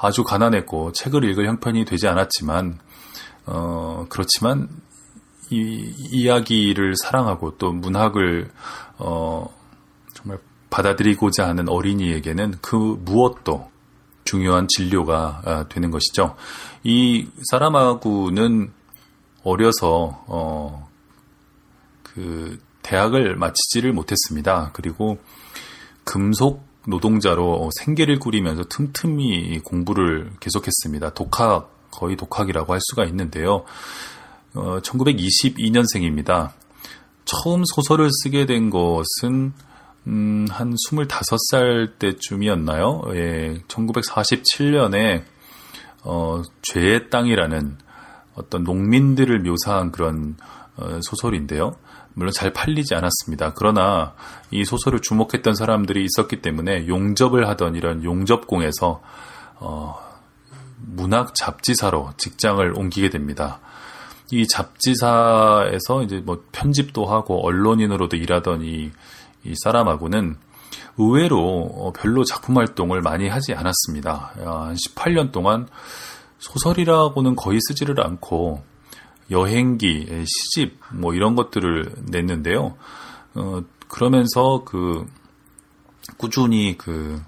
아주 가난했고 책을 읽을 형편이 되지 않았지만 어, 그렇지만 이 이야기를 사랑하고 또 문학을 어, 정말 받아들이고자 하는 어린이에게는 그 무엇도 중요한 진료가 아, 되는 것이죠. 이 사라마구는 어려서 어, 그 대학을 마치지를 못했습니다. 그리고 금속 노동자로 생계를 꾸리면서 틈틈이 공부를 계속했습니다. 독학 거의 독학이라고 할 수가 있는데요. 어, 1922년생입니다. 처음 소설을 쓰게 된 것은 음, 한 25살 때쯤이었나요? 예, 1947년에 어, 죄의 땅이라는 어떤 농민들을 묘사한 그런 어, 소설인데요. 물론 잘 팔리지 않았습니다. 그러나 이 소설을 주목했던 사람들이 있었기 때문에 용접을 하던 이런 용접공에서 어, 문학 잡지사로 직장을 옮기게 됩니다. 이 잡지사에서 이제 뭐 편집도 하고 언론인으로도 일하던 이, 이 사람하고는 의외로 어, 별로 작품 활동을 많이 하지 않았습니다. 한 18년 동안 소설이라고는 거의 쓰지를 않고 여행기, 시집 뭐 이런 것들을 냈는데요. 어, 그러면서 그 꾸준히 그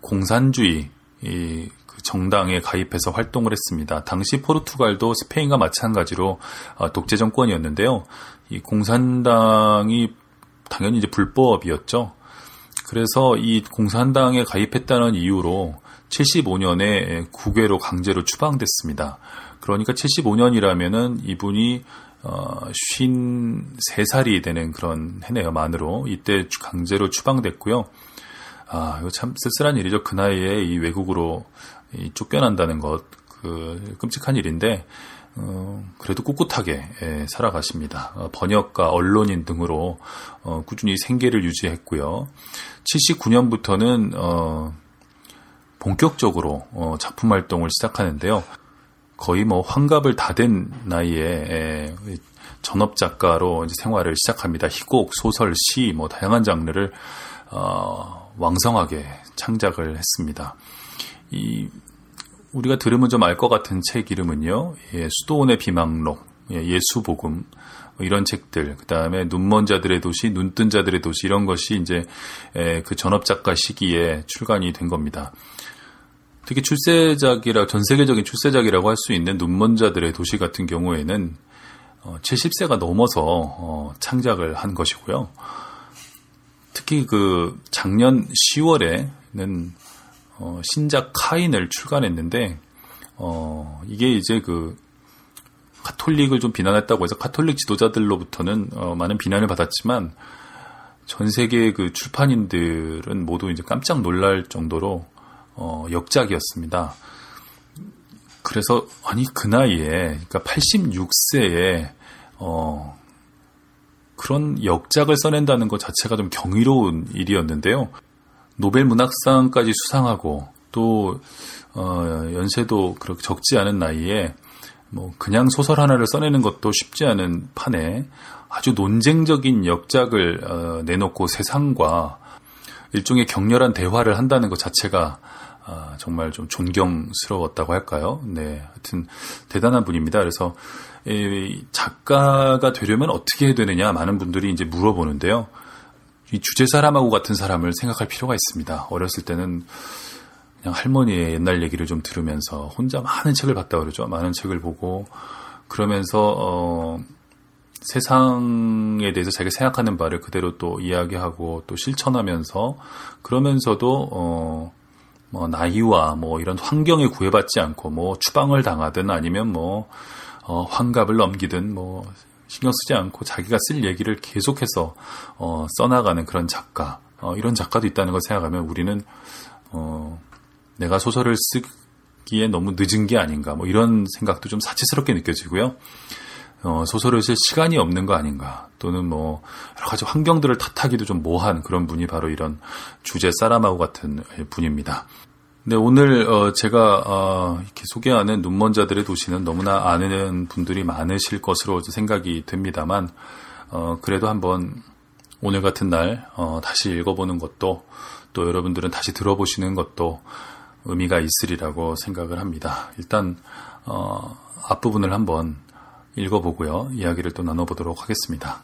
공산주의 이그 정당에 가입해서 활동을 했습니다. 당시 포르투갈도 스페인과 마찬가지로 어, 독재 정권이었는데요. 이 공산당이 당연히 이제 불법이었죠. 그래서 이 공산당에 가입했다는 이유로 75년에 국외로 강제로 추방됐습니다. 그러니까 75년이라면은 이분이 어, 53살이 되는 그런 해네요, 만으로. 이때 강제로 추방됐고요. 아, 이거 참 쓸쓸한 일이죠. 그 나이에 이 외국으로 이 쫓겨난다는 것, 그 끔찍한 일인데, 어, 그래도 꿋꿋하게 예, 살아가십니다. 어, 번역가, 언론인 등으로 어, 꾸준히 생계를 유지했고요. 79년부터는 어, 본격적으로 어, 작품 활동을 시작하는데요. 거의 뭐 환갑을 다 된 나이에 예, 전업 작가로 생활을 시작합니다. 희곡, 소설, 시, 뭐 다양한 장르를 어, 왕성하게 창작을 했습니다. 이 우리가 들으면 좀 알 것 같은 책 이름은요. 예, 수도원의 비망록, 예, 수복음 뭐 이런 책들, 그 다음에 눈먼 자들의 도시, 눈뜬 자들의 도시 이런 것이 이제 예, 그 전업 작가 시기에 출간이 된 겁니다. 특히 출세작이라 전 세계적인 출세작이라고 할 수 있는 눈먼 자들의 도시 같은 경우에는 어, 70세가 넘어서 어, 창작을 한 것이고요. 특히 그 작년 10월에는 어, 신작 카인을 출간했는데 어, 이게 이제 그 카톨릭을 좀 비난했다고 해서 카톨릭 지도자들로부터는 어, 많은 비난을 받았지만 전 세계 그 출판인들은 모두 이제 깜짝 놀랄 정도로 어, 역작이었습니다. 그래서 아니 그 나이에 그러니까 86세에 어, 그런 역작을 써낸다는 것 자체가 좀 경이로운 일이었는데요. 노벨 문학상까지 수상하고 또 어, 연세도 그렇게 적지 않은 나이에 뭐 그냥 소설 하나를 써내는 것도 쉽지 않은 판에 아주 논쟁적인 역작을 어, 내놓고 세상과 일종의 격렬한 대화를 한다는 것 자체가 아, 정말 좀 존경스러웠다고 할까요? 네, 하여튼 대단한 분입니다. 그래서 이 작가가 되려면 어떻게 해야 되느냐 많은 분들이 이제 물어보는데요. 이 주제 사람하고 같은 사람을 생각할 필요가 있습니다. 어렸을 때는 그냥 할머니의 옛날 얘기를 좀 들으면서 혼자 많은 책을 봤다 그러죠. 많은 책을 보고 그러면서 어, 세상에 대해서 자기가 생각하는 바를 그대로 또 이야기하고 또 실천하면서 그러면서도 어, 뭐 나이와 뭐 이런 환경에 구애받지 않고 뭐 추방을 당하든 아니면 뭐 어, 환갑을 넘기든 뭐 신경 쓰지 않고 자기가 쓸 얘기를 계속해서 어, 써나가는 그런 작가 어, 이런 작가도 있다는 걸 생각하면 우리는 어, 내가 소설을 쓰기에 너무 늦은 게 아닌가 뭐 이런 생각도 좀 사치스럽게 느껴지고요. 어, 소설을 쓸 시간이 없는 거 아닌가 또는 뭐 여러 가지 환경들을 탓하기도 좀 모한 그런 분이 바로 이런 주제 사람하고 같은 분입니다. 네, 오늘 어, 제가 어, 이렇게 소개하는 눈먼 자들의 도시는 너무나 아는 분들이 많으실 것으로 생각이 듭니다만 어, 그래도 한번 오늘 같은 날 어, 다시 읽어보는 것도 또 여러분들은 다시 들어보시는 것도 의미가 있으리라고 생각을 합니다. 일단 어, 앞부분을 한번 읽어보고요. 이야기를 또 나눠보도록 하겠습니다.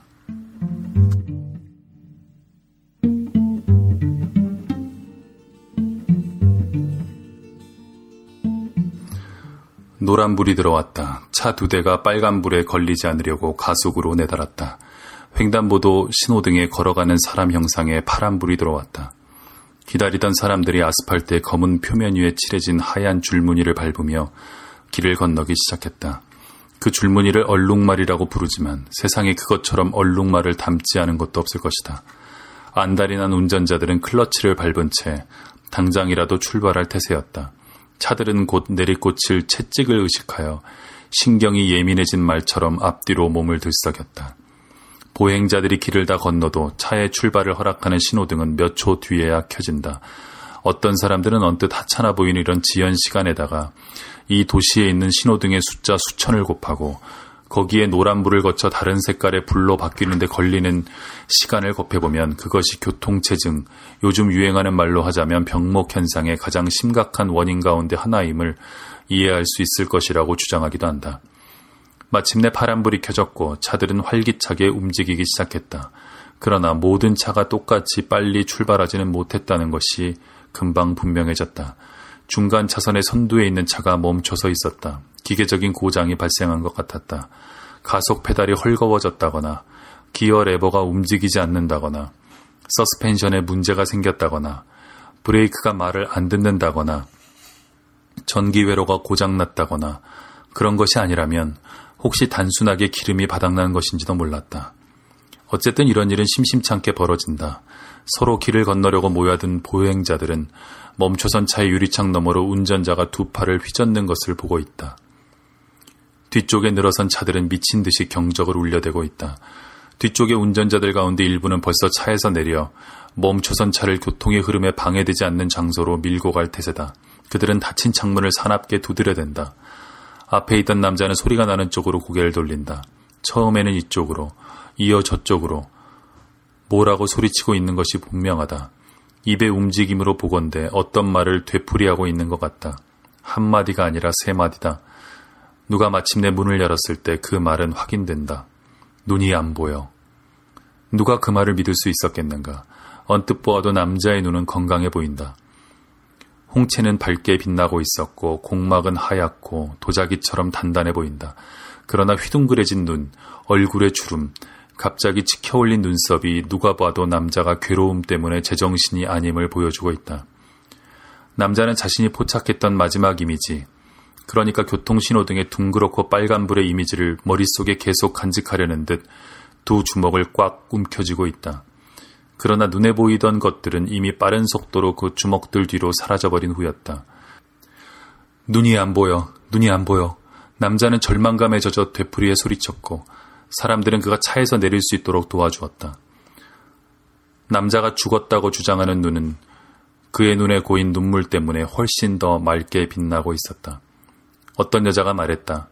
노란불이 들어왔다. 차 두 대가 빨간불에 걸리지 않으려고 가속으로 내달았다. 횡단보도 신호등에 걸어가는 사람 형상에 파란불이 들어왔다. 기다리던 사람들이 아스팔트의 검은 표면 위에 칠해진 하얀 줄무늬를 밟으며 길을 건너기 시작했다. 그 줄무늬를 얼룩말이라고 부르지만 세상에 그것처럼 얼룩말을 담지 않은 것도 없을 것이다. 안달이 난 운전자들은 클러치를 밟은 채 당장이라도 출발할 태세였다. 차들은 곧 내리꽂힐 채찍을 의식하여 신경이 예민해진 말처럼 앞뒤로 몸을 들썩였다. 보행자들이 길을 다 건너도 차의 출발을 허락하는 신호등은 몇 초 뒤에야 켜진다. 어떤 사람들은 언뜻 하찮아 보이는 이런 지연 시간에다가 이 도시에 있는 신호등의 숫자 수천을 곱하고 거기에 노란불을 거쳐 다른 색깔의 불로 바뀌는데 걸리는 시간을 곱해보면 그것이 교통체증, 요즘 유행하는 말로 하자면 병목 현상의 가장 심각한 원인 가운데 하나임을 이해할 수 있을 것이라고 주장하기도 한다. 마침내 파란불이 켜졌고 차들은 활기차게 움직이기 시작했다. 그러나 모든 차가 똑같이 빨리 출발하지는 못했다는 것이 금방 분명해졌다. 중간 차선의 선두에 있는 차가 멈춰서 있었다. 기계적인 고장이 발생한 것 같았다. 가속 페달이 헐거워졌다거나 기어 레버가 움직이지 않는다거나 서스펜션에 문제가 생겼다거나 브레이크가 말을 안 듣는다거나 전기 회로가 고장 났다거나 그런 것이 아니라면 혹시 단순하게 기름이 바닥난 것인지도 몰랐다. 어쨌든 이런 일은 심심찮게 벌어진다. 서로 길을 건너려고 모여든 보행자들은 멈춰선 차의 유리창 너머로 운전자가 두 팔을 휘젓는 것을 보고 있다. 뒤쪽에 늘어선 차들은 미친 듯이 경적을 울려대고 있다. 뒤쪽의 운전자들 가운데 일부는 벌써 차에서 내려 멈춰선 차를 교통의 흐름에 방해되지 않는 장소로 밀고 갈 태세다. 그들은 닫힌 창문을 사납게 두드려댄다. 앞에 있던 남자는 소리가 나는 쪽으로 고개를 돌린다. 처음에는 이쪽으로, 이어 저쪽으로. 뭐라고 소리치고 있는 것이 분명하다. 입의 움직임으로 보건대 어떤 말을 되풀이하고 있는 것 같다. 한마디가 아니라 세 마디다. 누가 마침내 문을 열었을 때 그 말은 확인된다. 눈이 안 보여. 누가 그 말을 믿을 수 있었겠는가. 언뜻 보아도 남자의 눈은 건강해 보인다. 홍채는 밝게 빛나고 있었고 공막은 하얗고 도자기처럼 단단해 보인다. 그러나 휘둥그레진 눈, 얼굴의 주름, 갑자기 치켜올린 눈썹이 누가 봐도 남자가 괴로움 때문에 제정신이 아님을 보여주고 있다. 남자는 자신이 포착했던 마지막 이미지, 그러니까 교통신호 등의 둥그렇고 빨간불의 이미지를 머릿속에 계속 간직하려는 듯 두 주먹을 꽉 움켜쥐고 있다. 그러나 눈에 보이던 것들은 이미 빠른 속도로 그 주먹들 뒤로 사라져버린 후였다. 눈이 안 보여, 눈이 안 보여. 남자는 절망감에 젖어 되풀이에 소리쳤고 사람들은 그가 차에서 내릴 수 있도록 도와주었다. 남자가 죽었다고 주장하는 눈은 그의 눈에 고인 눈물 때문에 훨씬 더 맑게 빛나고 있었다. 어떤 여자가 말했다.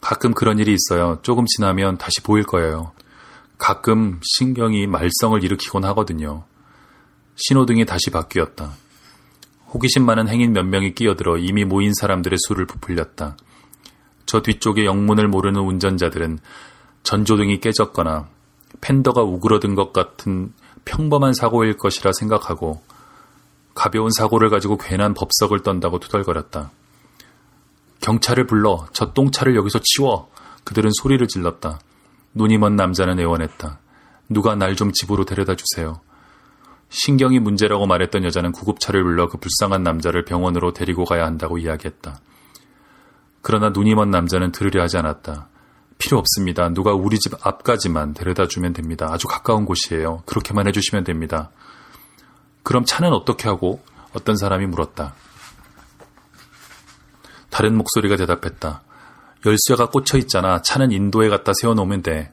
가끔 그런 일이 있어요. 조금 지나면 다시 보일 거예요. 가끔 신경이 말썽을 일으키곤 하거든요. 신호등이 다시 바뀌었다. 호기심 많은 행인 몇 명이 끼어들어 이미 모인 사람들의 수를 부풀렸다. 저 뒤쪽에 영문을 모르는 운전자들은 전조등이 깨졌거나 팬더가 우그러든 것 같은 평범한 사고일 것이라 생각하고 가벼운 사고를 가지고 괜한 법석을 떤다고 투덜거렸다. 경찰을 불러 저 똥차를 여기서 치워 그들은 소리를 질렀다. 눈이 먼 남자는 애원했다. 누가 날 좀 집으로 데려다 주세요. 신경이 문제라고 말했던 여자는 구급차를 불러 그 불쌍한 남자를 병원으로 데리고 가야 한다고 이야기했다. 그러나 눈이 먼 남자는 들으려 하지 않았다. 필요 없습니다. 누가 우리 집 앞까지만 데려다 주면 됩니다. 아주 가까운 곳이에요. 그렇게만 해주시면 됩니다. 그럼 차는 어떻게 하고? 어떤 사람이 물었다. 다른 목소리가 대답했다. 열쇠가 꽂혀 있잖아. 차는 인도에 갖다 세워놓으면 돼.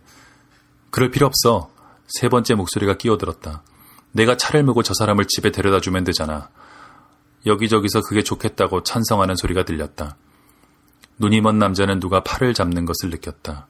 그럴 필요 없어. 세 번째 목소리가 끼어들었다. 내가 차를 메고 저 사람을 집에 데려다 주면 되잖아. 여기저기서 그게 좋겠다고 찬성하는 소리가 들렸다. 눈이 먼 남자는 누가 팔을 잡는 것을 느꼈다.